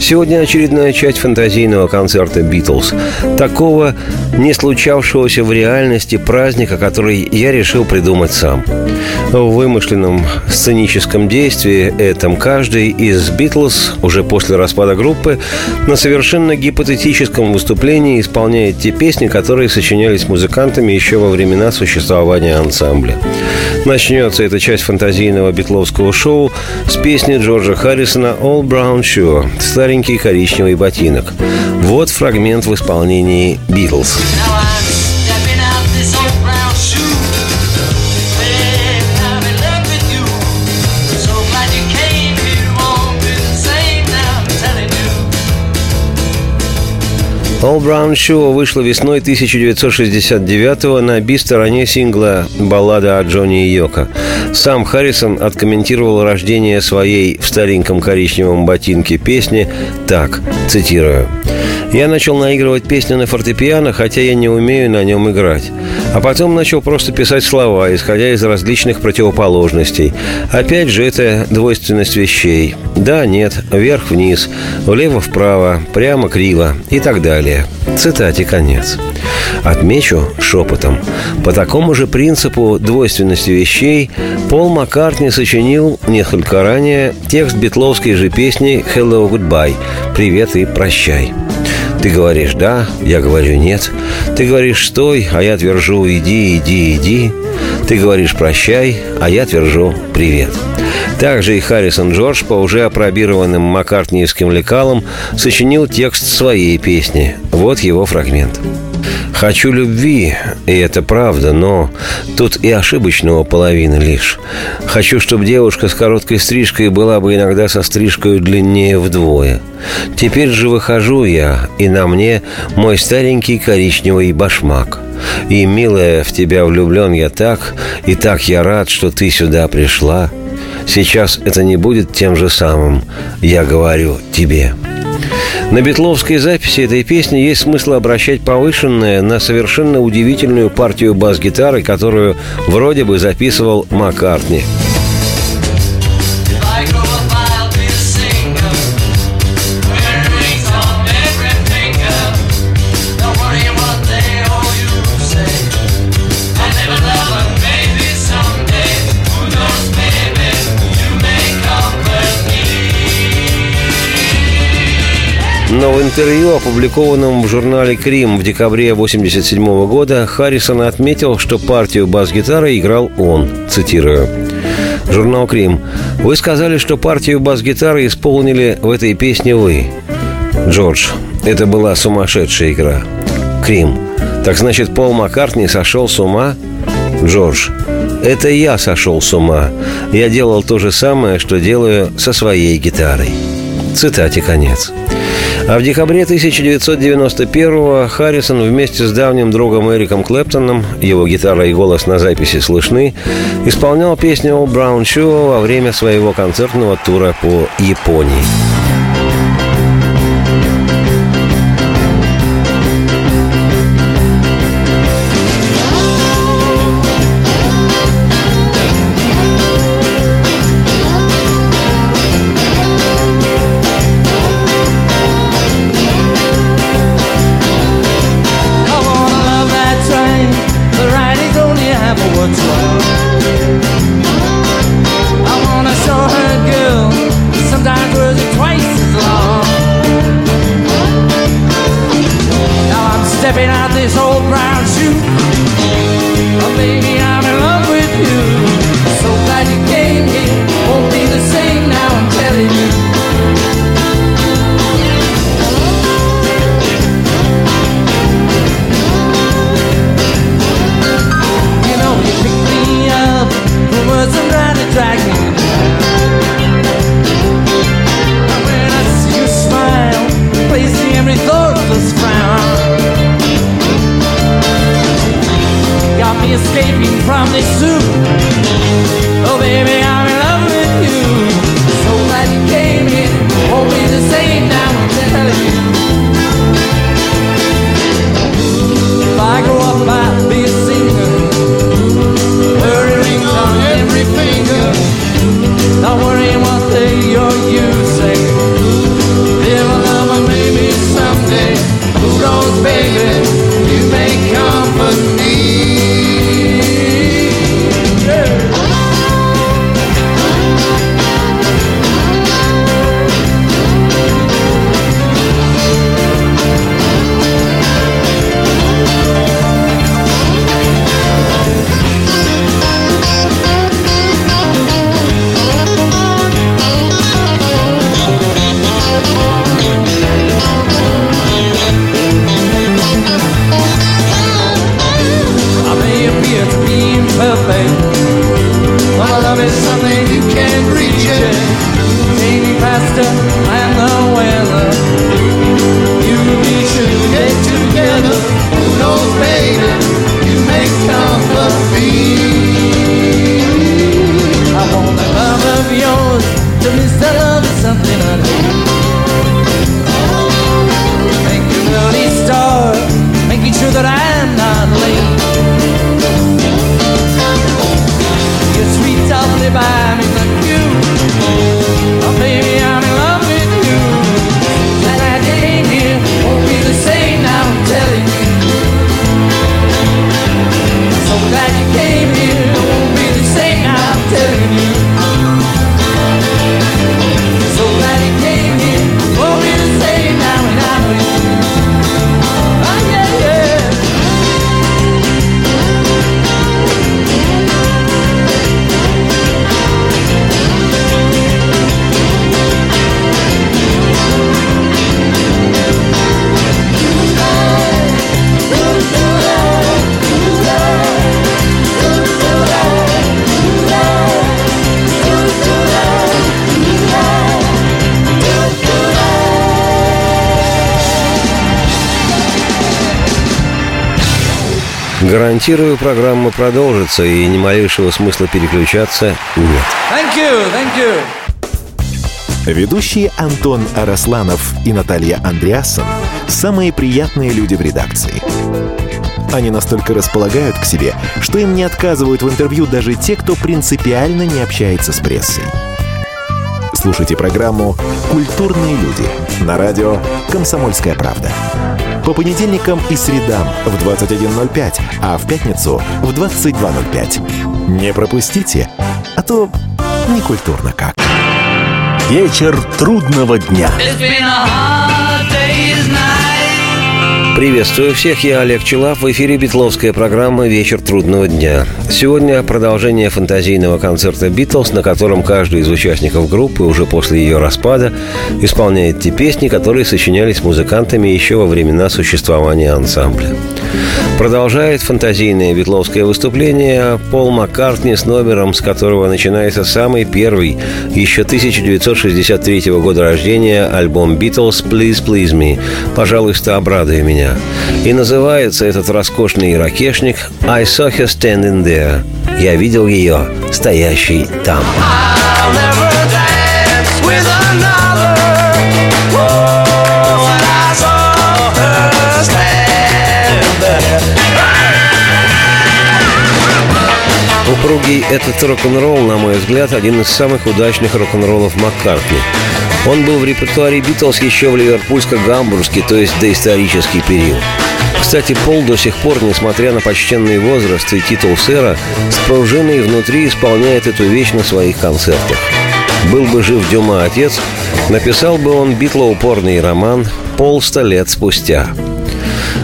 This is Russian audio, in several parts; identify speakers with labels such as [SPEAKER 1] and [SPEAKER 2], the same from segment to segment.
[SPEAKER 1] Сегодня очередная часть фантазийного концерта «Битлз». Такого не случавшегося в реальности праздника, который я решил придумать сам. В вымышленном сценическом действии этом каждый из «Битлз» уже после распада группы на совершенно гипотетическом выступлении исполняет те песни, которые сочинялись музыкантами еще во времена существования ансамбля. Начнется эта часть фантазийного битловского шоу с песни Джорджа Харрисона «All Brown Shoe» – «Старенький коричневый ботинок». Вот фрагмент в исполнении «Битлз». All Brown Shoe вышла весной 1969 на би-стороне сингла «Баллада о Джонни и Йоко». Сам Харрисон откомментировал рождение своей в стареньком коричневом ботинке песни так, цитирую – я начал наигрывать песни на фортепиано, хотя я не умею на нем играть. А потом начал просто писать слова, исходя из различных противоположностей. Опять же, это двойственность вещей. Да, нет, вверх-вниз, влево-вправо, прямо-криво и так далее. Цитате конец. Отмечу шепотом. По такому же принципу двойственности вещей Пол Маккартни сочинил несколько ранее текст битловской же песни «Hello, goodbye» «Привет и прощай». Ты говоришь «да», я говорю «нет». Ты говоришь «стой», а я твержу «иди, иди, иди». Ты говоришь «прощай», а я твержу «привет». Также и Харрисон Джордж по уже опробированным маккартниевским лекалам сочинил текст своей песни. Вот его фрагмент. Хочу любви, и это правда, но тут и ошибочного половины лишь. Хочу, чтобы девушка с короткой стрижкой была бы иногда со стрижкой длиннее вдвое. Теперь же выхожу я, и на мне мой старенький коричневый башмак. И, милая, в тебя влюблен я так, и так я рад, что ты сюда пришла. Сейчас это не будет тем же самым, я говорю тебе. На битловской записи этой песни есть смысл обращать повышенное на совершенно удивительную партию бас-гитары, которую вроде бы записывал Маккартни. Но в интервью, опубликованном в журнале «Крим» в декабре 1987 года, Харрисон отметил, что партию бас-гитары играл он, цитирую. Журнал «Крим». Вы сказали, что партию бас-гитары исполнили в этой песне вы. Джордж, это была сумасшедшая игра. Крим. Так значит, Пол Маккартни сошел с ума? Джордж, это я сошел с ума. Я делал то же самое, что делаю со своей гитарой. Цитате конец. А в декабре 1991-го Харрисон вместе с давним другом Эриком Клэптоном, его гитара и голос на записи слышны, исполнял песню «All Brown Shoe» во время своего концертного тура по Японии.
[SPEAKER 2] 拜。拜
[SPEAKER 1] Гарантирую, программа продолжится, и ни малейшего смысла переключаться нет.
[SPEAKER 2] Thank you, thank you.
[SPEAKER 3] Ведущие Антон Арасланов и Наталья Андреасон – самые приятные люди в редакции. Они настолько располагают к себе, что им не отказывают в интервью даже те, кто принципиально не общается с прессой. Слушайте программу «Культурные люди» на радио «Комсомольская правда». По понедельникам и средам в 21.05, а в пятницу в 22.05. Не пропустите, а то некультурно как. Вечер трудного дня.
[SPEAKER 2] It's been a hard night.
[SPEAKER 1] Приветствую всех, я Олег Челав. В эфире Битловская программа «Вечер трудного дня». Сегодня продолжение фантазийного концерта «Битлз», на котором каждый из участников группы уже после ее распада исполняет те песни, которые сочинялись музыкантами еще во времена существования ансамбля. Продолжает фантазийное битловское выступление Пол Маккартни с номером, с которого начинается самый первый, еще 1963 года рождения, альбом «Битлз Please Please Me» «Пожалуйста, обрадуй меня». И называется этот роскошный иракешник «I saw her standing there» «Я видел ее, стоящей там».
[SPEAKER 2] I'll never dance with
[SPEAKER 1] Упругий этот рок-н-ролл, на мой взгляд, один из самых удачных рок-н-роллов Маккартни. Он был в репертуаре Битлз еще в ливерпульско-гамбургский, то есть доисторический период. Кстати, Пол до сих пор, несмотря на почтенный возраст и титул сэра, с пружиной внутри исполняет эту вещь на своих концертах. Был бы жив Дюма отец, написал бы он битлоупорный роман полста лет спустя.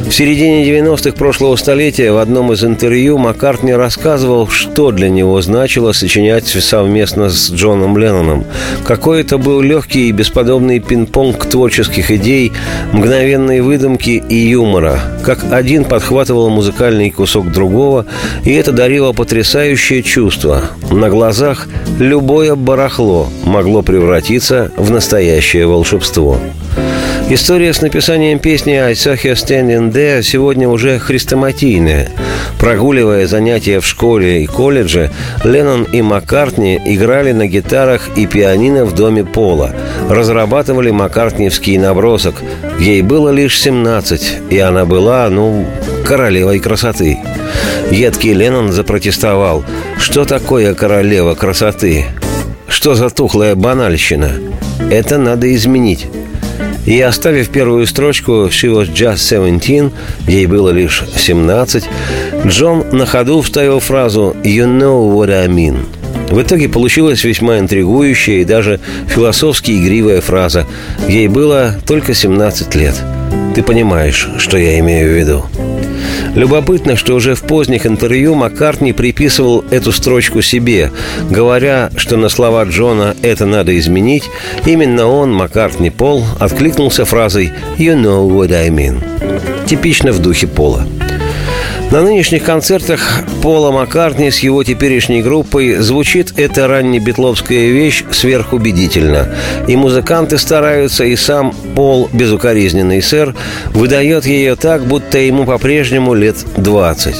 [SPEAKER 1] В середине 90-х прошлого столетия в одном из интервью Маккартни рассказывал, что для него значило сочинять совместно с Джоном Ленноном. Какой это был легкий и бесподобный пинг-понг творческих идей, мгновенной выдумки и юмора. Как один подхватывал музыкальный кусок другого, и это дарило потрясающее чувство. На глазах любое барахло могло превратиться в настоящее волшебство. История с написанием песни «I saw her standing there» сегодня уже хрестоматийная. Прогуливая занятия в школе и колледже, Леннон и Маккартни играли на гитарах и пианино в доме Пола, разрабатывали маккартниевский набросок. Ей было лишь 17, и она была, ну, королевой красоты. Едкий Леннон запротестовал. Что такое королева красоты? Что за тухлая банальщина? Это надо изменить. И оставив первую строчку «She was just 17», ей было лишь 17, Джон на ходу вставил фразу «You know what I mean». В итоге получилась весьма интригующая и даже философски игривая фраза «Ей было только 17 лет». Ты понимаешь, что я имею в виду. Любопытно, что уже в поздних интервью Маккартни приписывал эту строчку себе, говоря, что на слова Джона «это надо изменить», именно он, Маккартни Пол, откликнулся фразой «You know what I mean». Типично в духе Пола. На нынешних концертах Пола Маккартни с его теперешней группой звучит эта раннебитловская вещь сверхубедительно. И музыканты стараются, и сам Пол, безукоризненный сэр, выдает ее так, будто ему по-прежнему лет 20.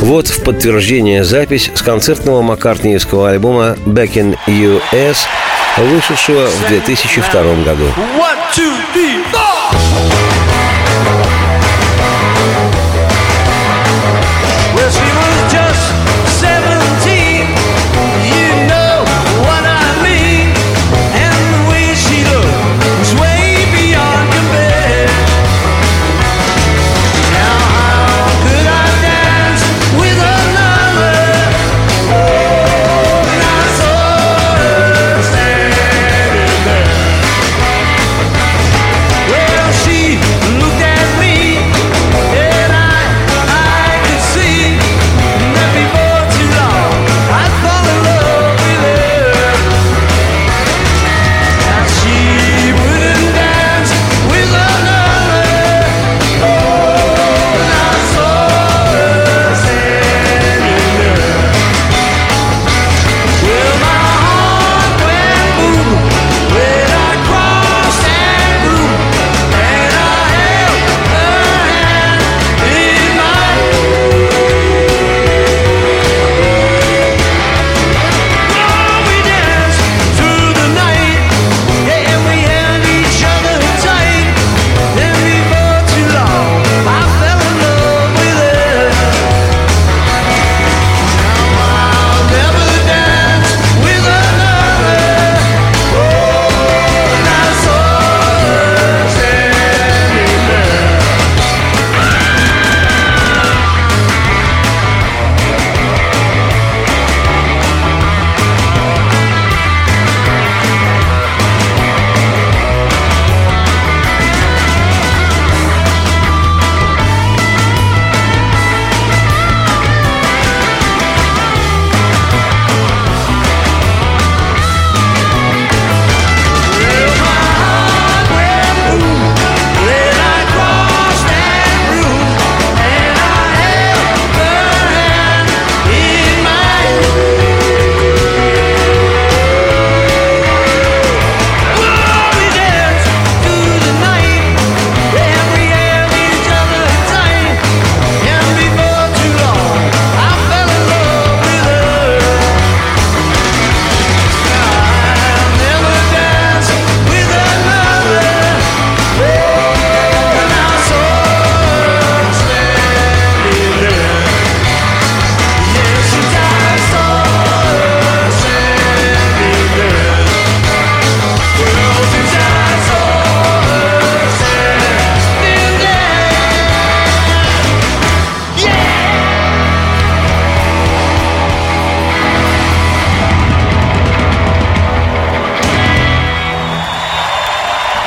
[SPEAKER 1] Вот в подтверждение запись с концертного маккартниевского альбома «Back in US», вышедшего в 2002 году.
[SPEAKER 2] One, two, three,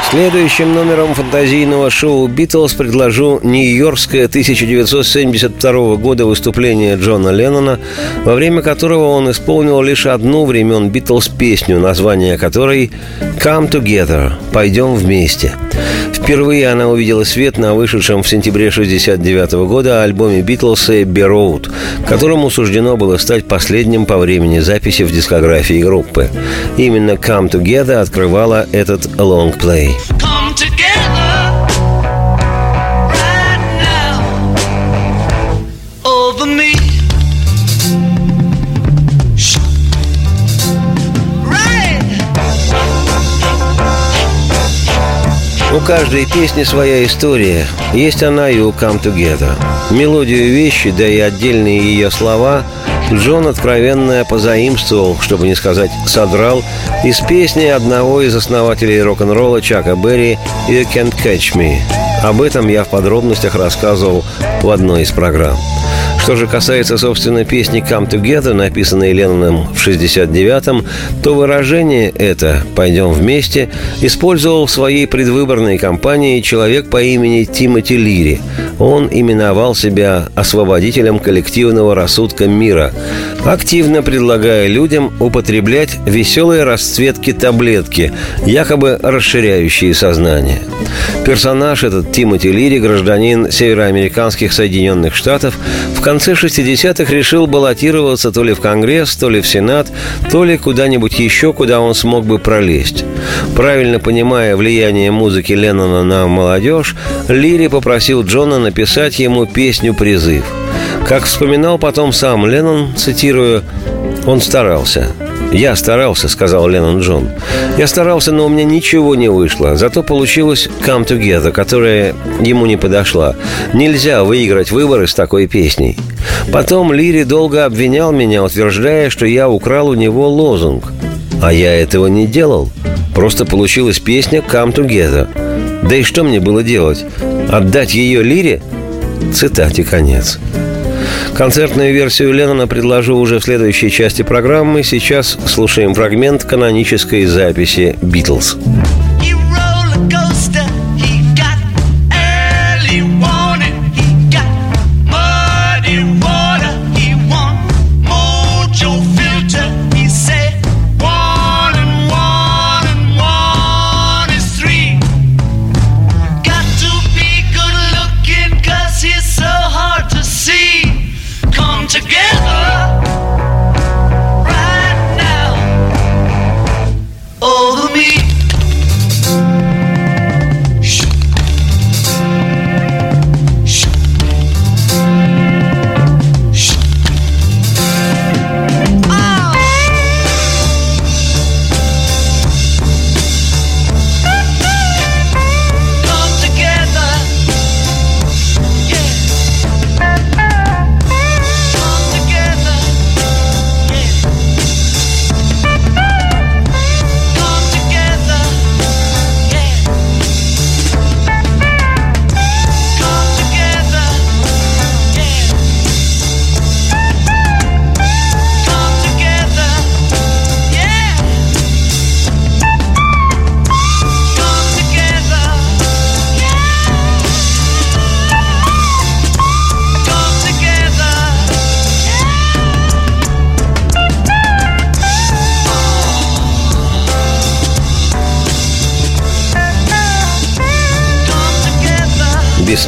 [SPEAKER 1] Следующим номером фантазийного шоу «Битлз» предложу нью-йоркское 1972 года выступление Джона Леннона, во время которого он исполнил лишь одну времен «Битлз» песню, название которой «Come Together» – «Пойдем вместе». Впервые она увидела свет на вышедшем в сентябре 1969 года альбоме «Битлз» «Эбби Роуд», которому суждено было стать последним по времени записи в дискографии группы. Именно «Come Together» открывала этот лонгплей.
[SPEAKER 2] come
[SPEAKER 1] У каждой песни своя история. Есть она и у «Come Together». Мелодию вещи, да и отдельные ее слова Джон откровенно позаимствовал, чтобы не сказать содрал, из песни одного из основателей рок-н-ролла Чака Берри «You Can't Catch Me». Об этом я в подробностях рассказывал в одной из программ. Что же касается, собственно, песни «Come Together», написанной Ленноном в 69-м, то выражение это «пойдем вместе» использовал в своей предвыборной кампании человек по имени Тимоти Лири. Он именовал себя освободителем коллективного рассудка мира, активно предлагая людям употреблять веселые расцветки таблетки, якобы расширяющие сознание. Персонаж этот Тимоти Лири, гражданин североамериканских Соединенных Штатов, в конце 60-х решил баллотироваться то ли в Конгресс, то ли в Сенат, то ли куда-нибудь еще, куда он смог бы пролезть. Правильно понимая влияние музыки Леннона на молодежь, Лири попросил Джона написать ему песню-призыв. Как вспоминал потом сам Леннон, цитирую, «Он старался. «Я старался», — сказал Леннон Джон. «Я старался, но у меня ничего не вышло. Зато получилось «Come Together», которая ему не подошла. Нельзя выиграть выборы с такой песней». Потом Лири долго обвинял меня, утверждая, что я украл у него лозунг. А я этого не делал. Просто получилась песня «Come Together». Да и что мне было делать? Отдать ее Лире? Цитате конец. Концертную версию Леннона предложу уже в следующей части программы. Сейчас слушаем фрагмент канонической записи «Битлз».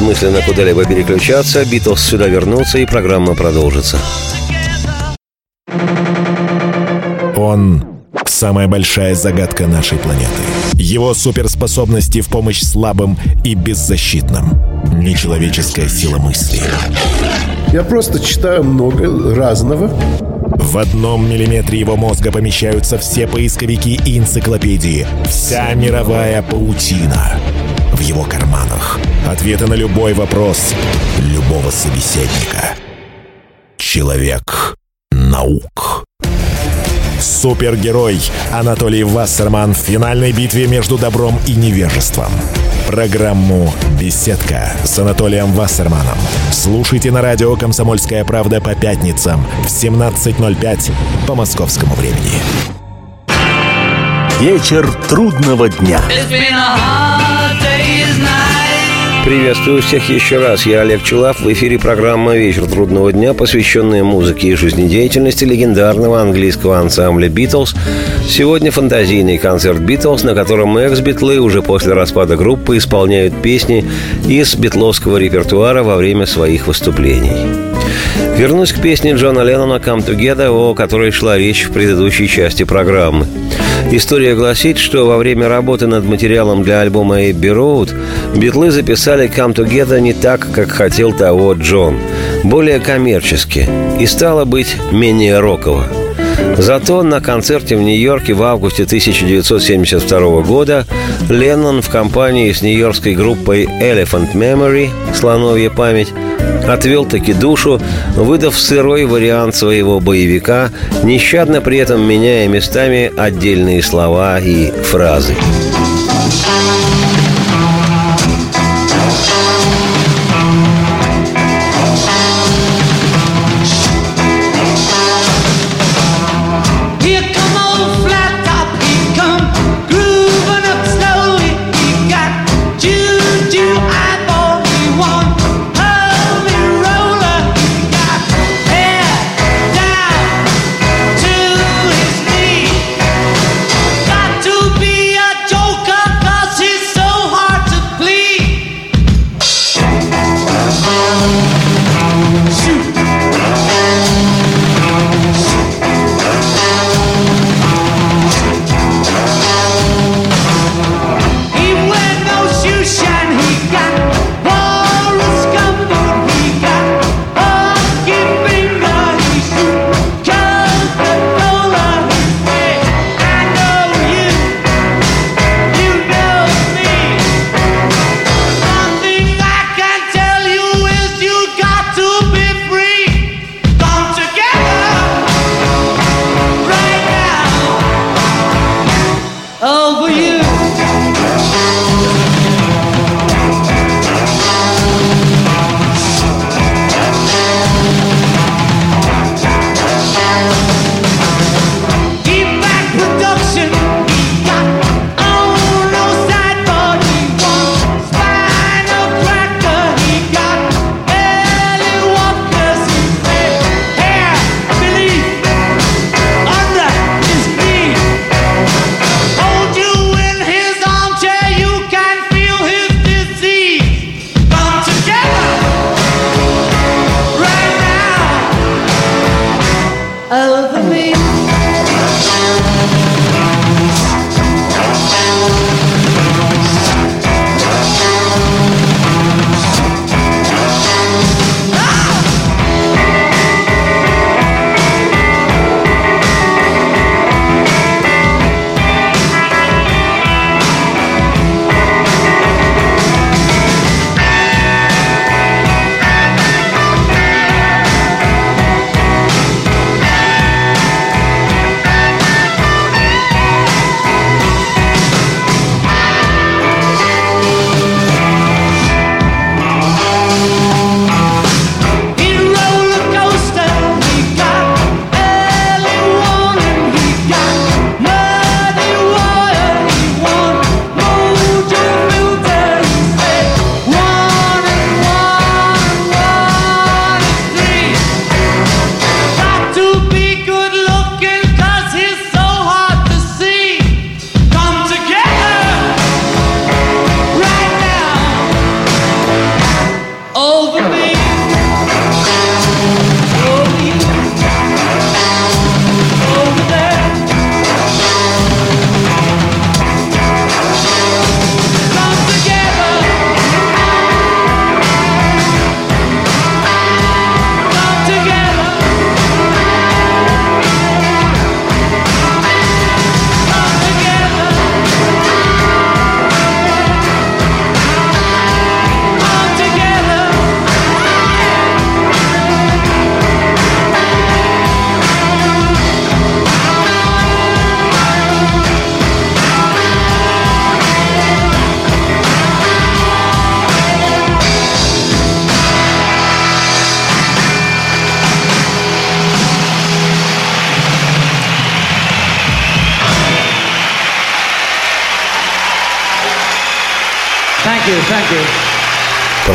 [SPEAKER 1] Бессмысленно куда-либо переключаться, Битлз сюда вернутся и программа продолжится.
[SPEAKER 3] Он — самая большая загадка нашей планеты. Его суперспособности в помощь слабым и беззащитным. Нечеловеческая сила мысли.
[SPEAKER 4] Я просто читаю много разного.
[SPEAKER 3] В одном миллиметре его мозга помещаются все поисковики и энциклопедии. Вся мировая паутина. В его карманах. Ответы на любой вопрос любого собеседника. Человек наук. Супергерой Анатолий Вассерман в финальной битве между добром и невежеством. Программу «Беседка» с Анатолием Вассерманом. Слушайте на радио «Комсомольская правда» по пятницам в 17.05 по московскому времени.
[SPEAKER 5] Вечер трудного дня.
[SPEAKER 2] It's been a hard day's night.
[SPEAKER 1] Приветствую всех еще раз. Я Олег Челав. В эфире программа «Вечер трудного дня», посвященная музыке и жизнедеятельности легендарного английского ансамбля «Битлз». Сегодня фантазийный концерт «Битлз», на котором экс-битлы уже после распада группы исполняют песни из битловского репертуара во время своих выступлений. Вернусь к песне Джона Леннона «Come Together», о которой шла речь в предыдущей части программы. История гласит, что во время работы над материалом для альбома «Эбби Роуд» битлы записали «Come Together» не так, как хотел того Джон, более коммерчески и стало быть менее роково. Зато на концерте в Нью-Йорке в августе 1972 года Леннон в компании с нью-йоркской группой Elephant Memory «Слоновья память» отвел таки душу, выдав сырой вариант своего боевика, нещадно при этом меняя местами отдельные слова и фразы.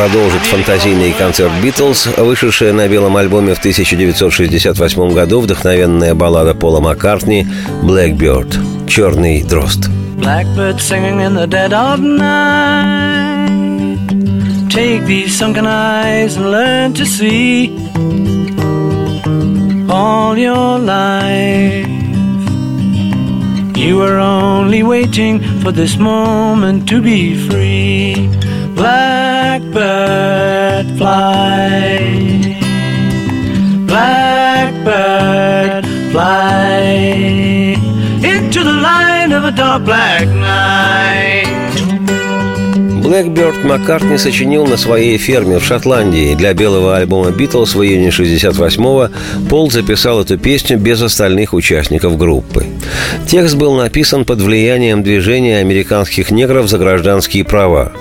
[SPEAKER 1] Продолжит фантазийный концерт «Битлз», вышедшая на белом альбоме в 1968 году вдохновенная баллада Пола Маккартни «Blackbird» – «Черный дрозд».
[SPEAKER 2] Blackbird singing in the dead of night. Take these sunken eyes and learn to see all your life. You were only waiting for this moment to be free. Blackbird fly. Blackbird fly into the light of a dark black night.
[SPEAKER 1] Blackbird Маккартни сочинил на своей ферме в Шотландии. Для белого альбома «Битлз» в июне 68-го Пол записал эту песню без остальных участников группы. Текст был написан под влиянием движения американских негров за гражданские права.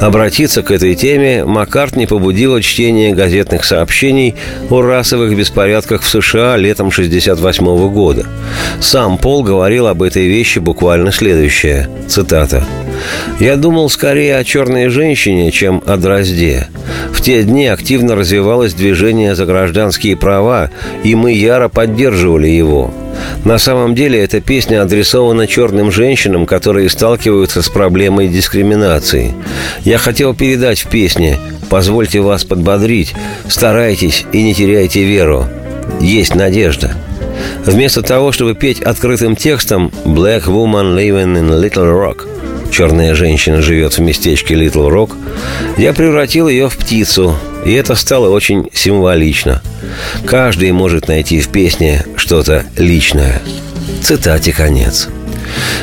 [SPEAKER 1] Обратиться к этой теме Маккартни побудило чтение газетных сообщений о расовых беспорядках в США летом 68 года. Сам Пол говорил об этой вещи буквально следующее. Цитата. «Я думал скорее о черной женщине, чем о дрозде. В те дни активно развивалось движение за гражданские права, и мы яро поддерживали его. На самом деле эта песня адресована черным женщинам, которые сталкиваются с проблемой дискриминации. Я хотел передать в песне «Позвольте вас подбодрить, старайтесь и не теряйте веру. Есть надежда». Вместо того, чтобы петь открытым текстом «Black woman living in Little Rock», черная женщина живет в местечке Литл Рок, я превратил ее в птицу, и это стало очень символично. Каждый может найти в песне что-то личное. Цитате конец.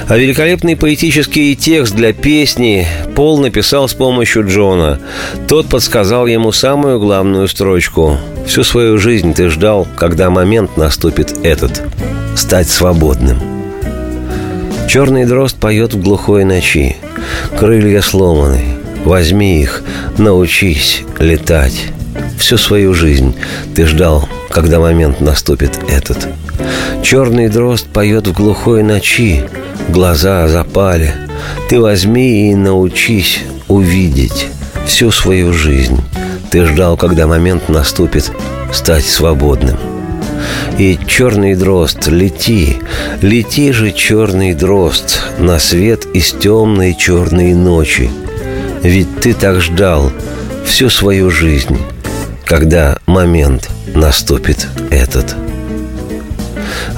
[SPEAKER 1] А великолепный поэтический текст для песни Пол написал с помощью Джона. Тот подсказал ему самую главную строчку. «Всю свою жизнь ты ждал, когда момент наступит этот. Стать свободным». Черный дрозд поет в глухой ночи. Крылья сломаны. Возьми их, научись летать. Всю свою жизнь ты ждал, когда момент наступит этот. Черный дрозд поет в глухой ночи. Глаза запали. Ты возьми и научись увидеть всю свою жизнь. Ты ждал, когда момент наступит, стать свободным. И черный дрозд, лети, лети же, черный дрозд, на свет из темной черной ночи. Ведь ты так ждал всю свою жизнь, когда момент наступит этот.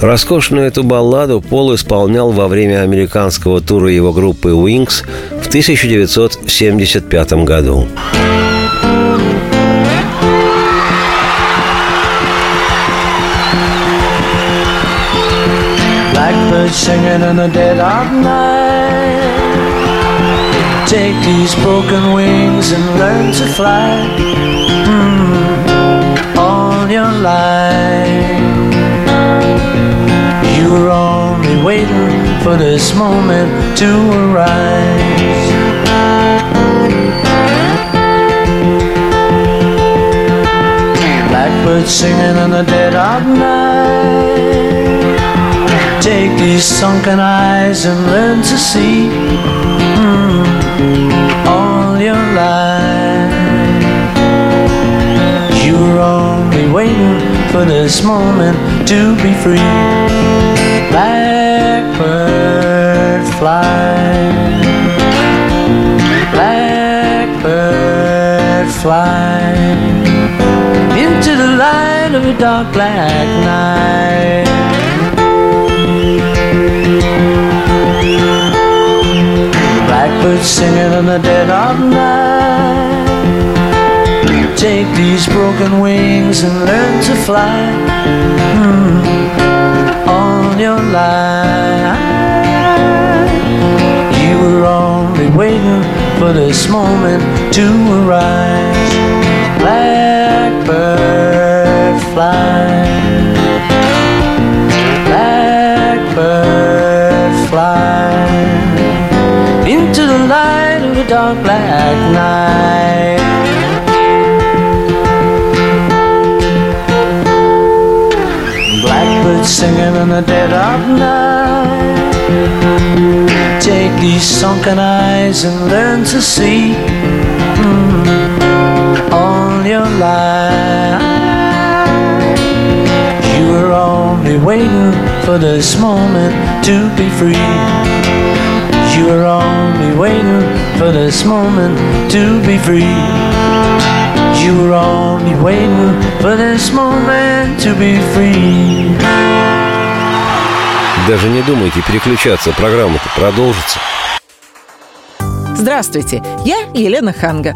[SPEAKER 1] Роскошную эту балладу Пол исполнял во время американского тура его группы Wings в 1975 году.
[SPEAKER 2] Blackbird singing in the dead of night. Take these broken wings and learn to fly. Mm, all your life. You were only waiting for this moment to arise. Blackbird singing in the dead of night. Take these sunken eyes and learn to see mm, all your life. You were only waiting for this moment to be free. Blackbird fly. Blackbird fly into the light of a dark black night. Blackbird singing in the dead of night. Take these broken wings and learn to fly. Mm, all your life, you were only waiting for this moment to arise. Blackbird fly. Blackbird fly into the light of a dark black night. Blackbird singing in the dead of night. Take these sunken eyes and learn to see mm, all your life. You were only waiting for this moment to be free. You were only waiting for this moment to be free. You were only waiting for this moment to be free.
[SPEAKER 1] Даже не думайте переключаться, программа-то продолжится.
[SPEAKER 6] Здравствуйте, я Елена Ханга.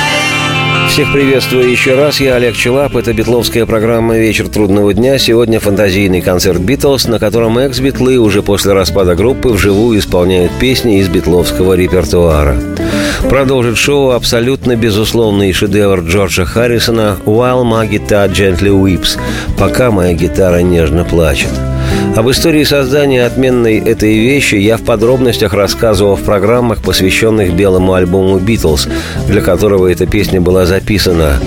[SPEAKER 1] Всех приветствую еще раз. Я Олег Челап. Это битловская программа «Вечер трудного дня». Сегодня фантазийный концерт «Битлз», на котором экс-битлы уже после распада группы вживую исполняют песни из битловского репертуара. Продолжит шоу абсолютно безусловный шедевр Джорджа Харрисона «While my guitar gently weeps» – «Пока моя гитара нежно плачет». Об истории создания отменной этой вещи я в подробностях рассказывал в программах, посвященных белому альбому «Битлз», для которого эта песня была записана.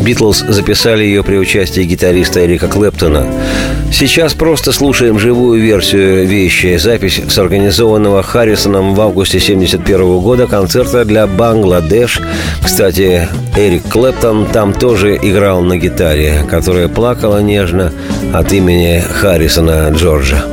[SPEAKER 1] Битлз записали ее при участии гитариста Эрика Клэптона. Сейчас просто слушаем живую версию вещи, запись с организованного Харрисоном в августе 1971 года концерта для Бангладеш. Кстати, Эрик Клэптон там тоже играл на гитаре, которая плакала нежно от имени Харрисона Джорджа.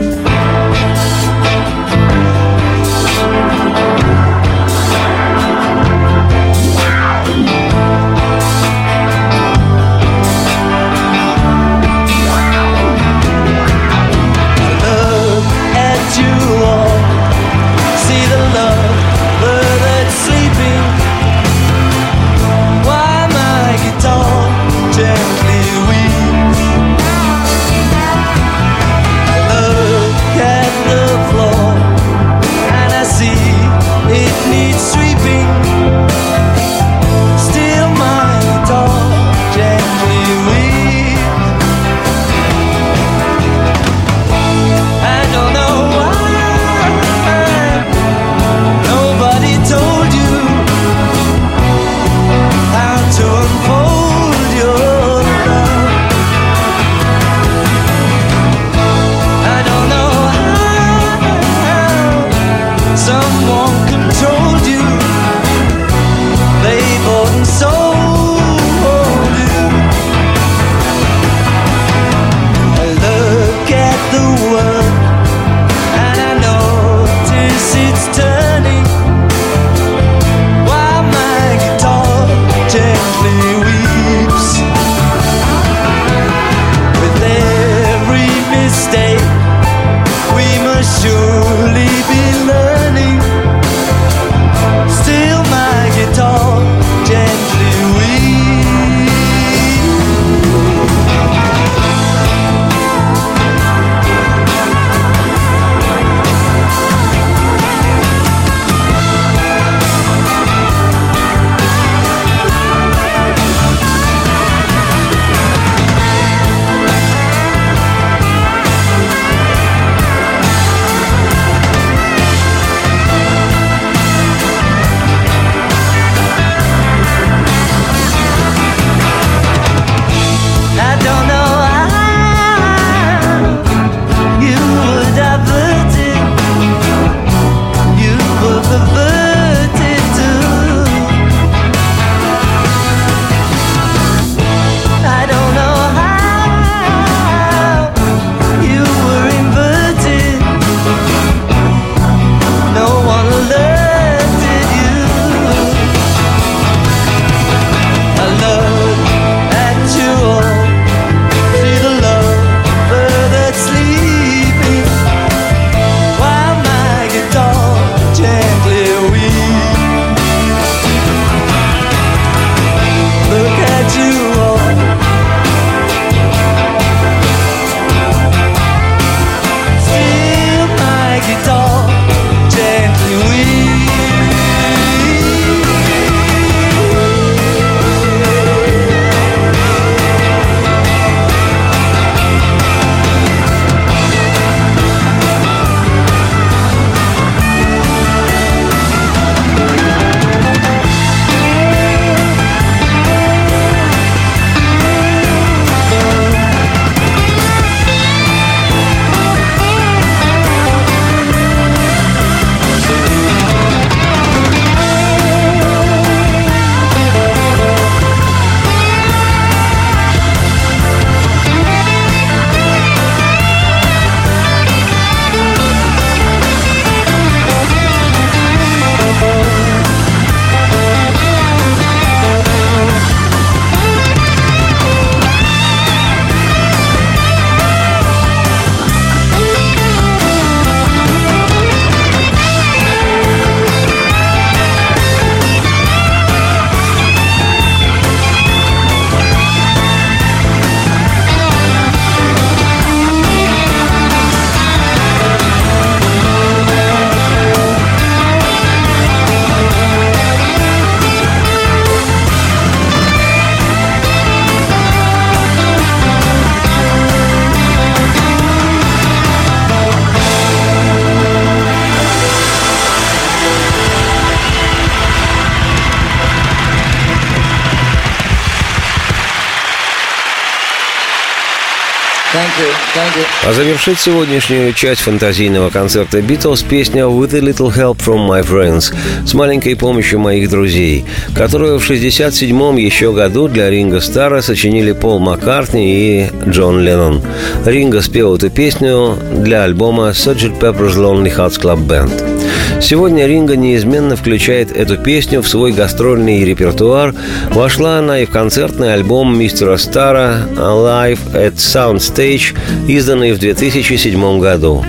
[SPEAKER 1] А завершить сегодняшнюю часть фантазийного концерта «Битлз» песня «With a little help from my friends» с маленькой помощью моих друзей, которую в 67-м еще году для Ринга Стара сочинили Пол Маккартни и Джон Леннон. Ринго спел эту песню для альбома «Sgt. Pepper's Lonely Hearts Club Band». Сегодня Ринга неизменно включает эту песню в свой гастрольный репертуар. Вошла она и в концертный альбом мистера Стара «Alive at Soundstage», изданный в 2007 году.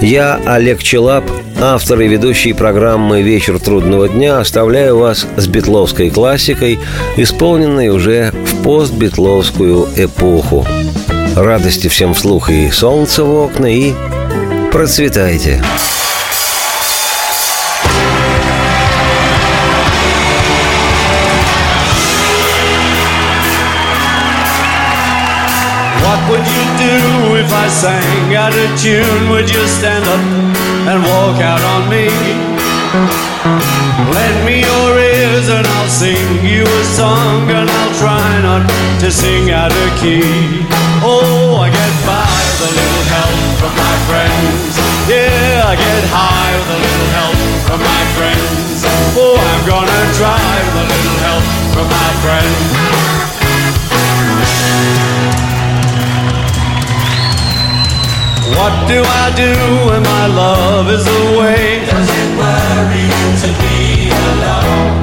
[SPEAKER 1] Я, Олег Челап, автор и ведущий программы «Вечер трудного дня», оставляю вас с битловской классикой, исполненной уже в постбитловскую эпоху. Радости всем вслух и солнца в окна, и процветайте!
[SPEAKER 7] What would you do if I sang out of tune? Would you stand up and walk out on me? Lend me your ears and I'll sing you a song and I'll try not to sing out of key. Oh, I get by with a little help from my friends. Yeah, I get high with a little help from my friends. Oh, I'm gonna try with a little help from my friends. What do I do when my love is away? Does it worry you to be alone?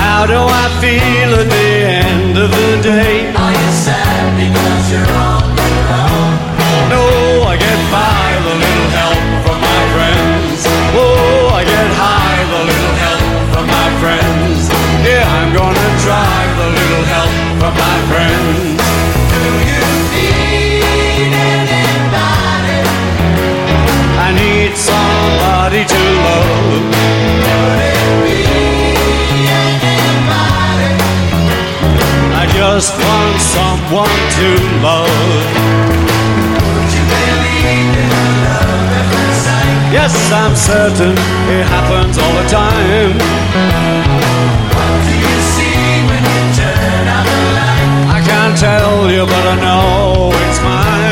[SPEAKER 7] How do I feel at the end of the day? Are you sad because you're on your own? No, I get by with a little help from my friends. Oh, I get high with a little help from my friends. Yeah, I'm gonna try with a little help from my friends. Somebody to love. Could it be anybody? I just want someone to love. Would? Yes, I'm certain it happens all the time. What do you see when you turn out the light? I can't tell you, but I know it's mine.